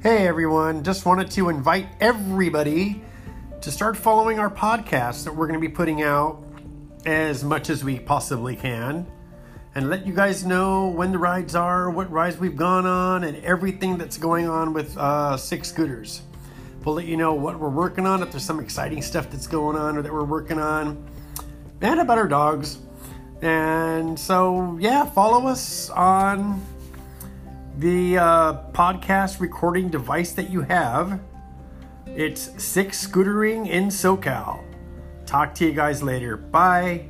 Hey everyone, just wanted to invite everybody to start following our podcast that we're going to be putting out as much as we possibly can and let you guys know when the rides are, what rides we've gone on, and everything that's going on with uh, Six Scooters. We'll let you know what we're working on, if there's some exciting stuff that's going on or that we're working on, and about our dogs. And so, yeah, follow us on the uh, podcast recording device that you have. It's Six Scootering in SoCal. Talk to you guys later. Bye.